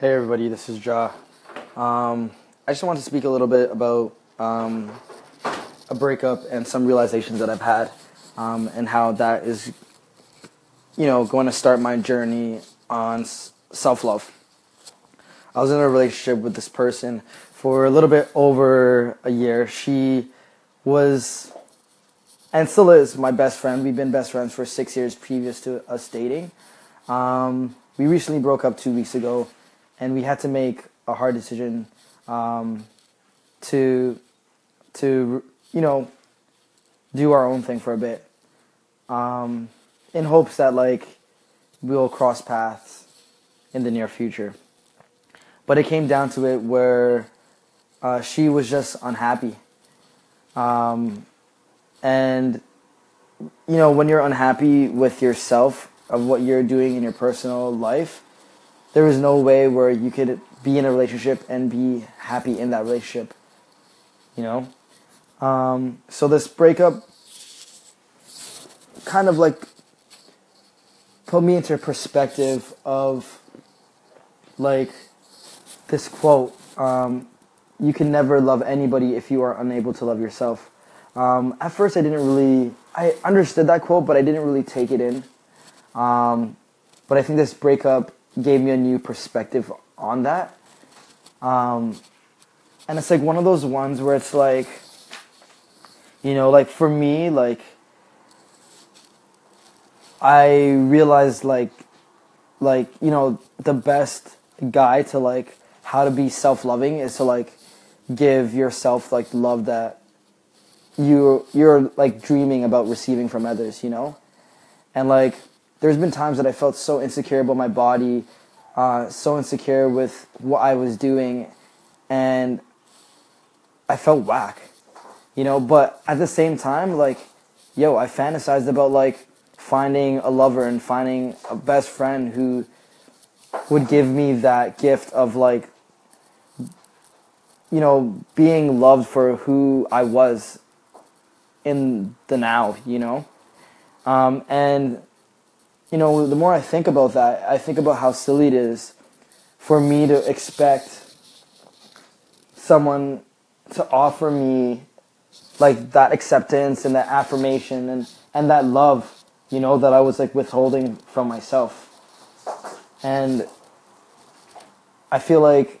Hey everybody, this is Ja. Um, I just want to speak a little bit about um, a breakup and some realizations that I've had, um, and how that is, you know, going to start my journey on self love. I was in a relationship with this person for a little bit over a year. She was, and still is, my best friend. We've been best friends for six years previous to us dating. Um, we recently broke up two weeks ago, and we had to make a hard decision um, to to you know do our own thing for a bit, um, in hopes that like we'll cross paths in the near future. But it came down to it where uh, she was just unhappy. Um, and, you know, when you're unhappy with yourself, of what you're doing in your personal life, there is no way where you could be in a relationship and be happy in that relationship. You know? Um, so this breakup kind of like put me into perspective of like this quote um, you can never love anybody if you are unable to love yourself um, at first i didn't really i understood that quote but i didn't really take it in um, but i think this breakup gave me a new perspective on that um, and it's like one of those ones where it's like you know like for me like i realized like like you know the best guide to like how to be self-loving is to like give yourself like love that you you're like dreaming about receiving from others, you know? And like there's been times that I felt so insecure about my body, uh, so insecure with what I was doing and I felt whack. You know, but at the same time like yo, I fantasized about like finding a lover and finding a best friend who would give me that gift of like you know being loved for who I was in the now you know um, and you know the more I think about that I think about how silly it is for me to expect someone to offer me like that acceptance and that affirmation and and that love you know that I was like withholding from myself and I feel like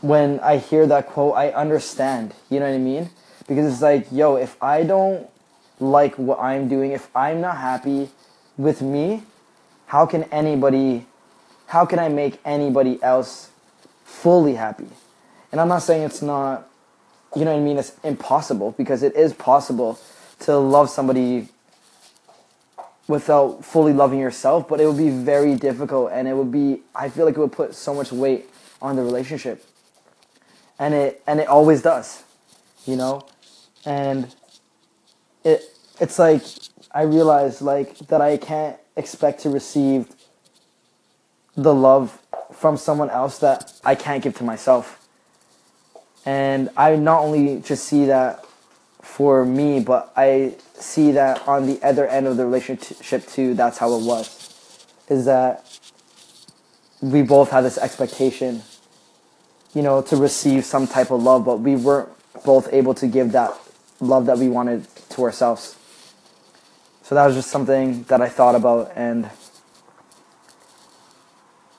when I hear that quote, I understand. You know what I mean? Because it's like, yo, if I don't like what I'm doing, if I'm not happy with me, how can anybody, how can I make anybody else fully happy? And I'm not saying it's not, you know what I mean? It's impossible because it is possible to love somebody without fully loving yourself, but it would be very difficult and it would be I feel like it would put so much weight on the relationship. And it and it always does. You know? And it it's like I realize like that I can't expect to receive the love from someone else that I can't give to myself. And I not only just see that for me, but I see that on the other end of the relationship too, that's how it was. Is that we both had this expectation, you know, to receive some type of love, but we weren't both able to give that love that we wanted to ourselves. So that was just something that I thought about and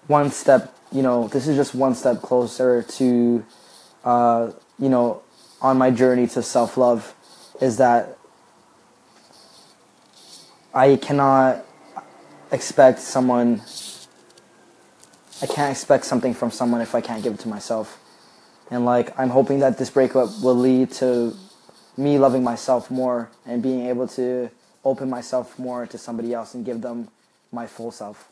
one step, you know, this is just one step closer to, uh, you know, on my journey to self love is that I cannot expect someone I can't expect something from someone if I can't give it to myself. And like I'm hoping that this breakup will lead to me loving myself more and being able to open myself more to somebody else and give them my full self.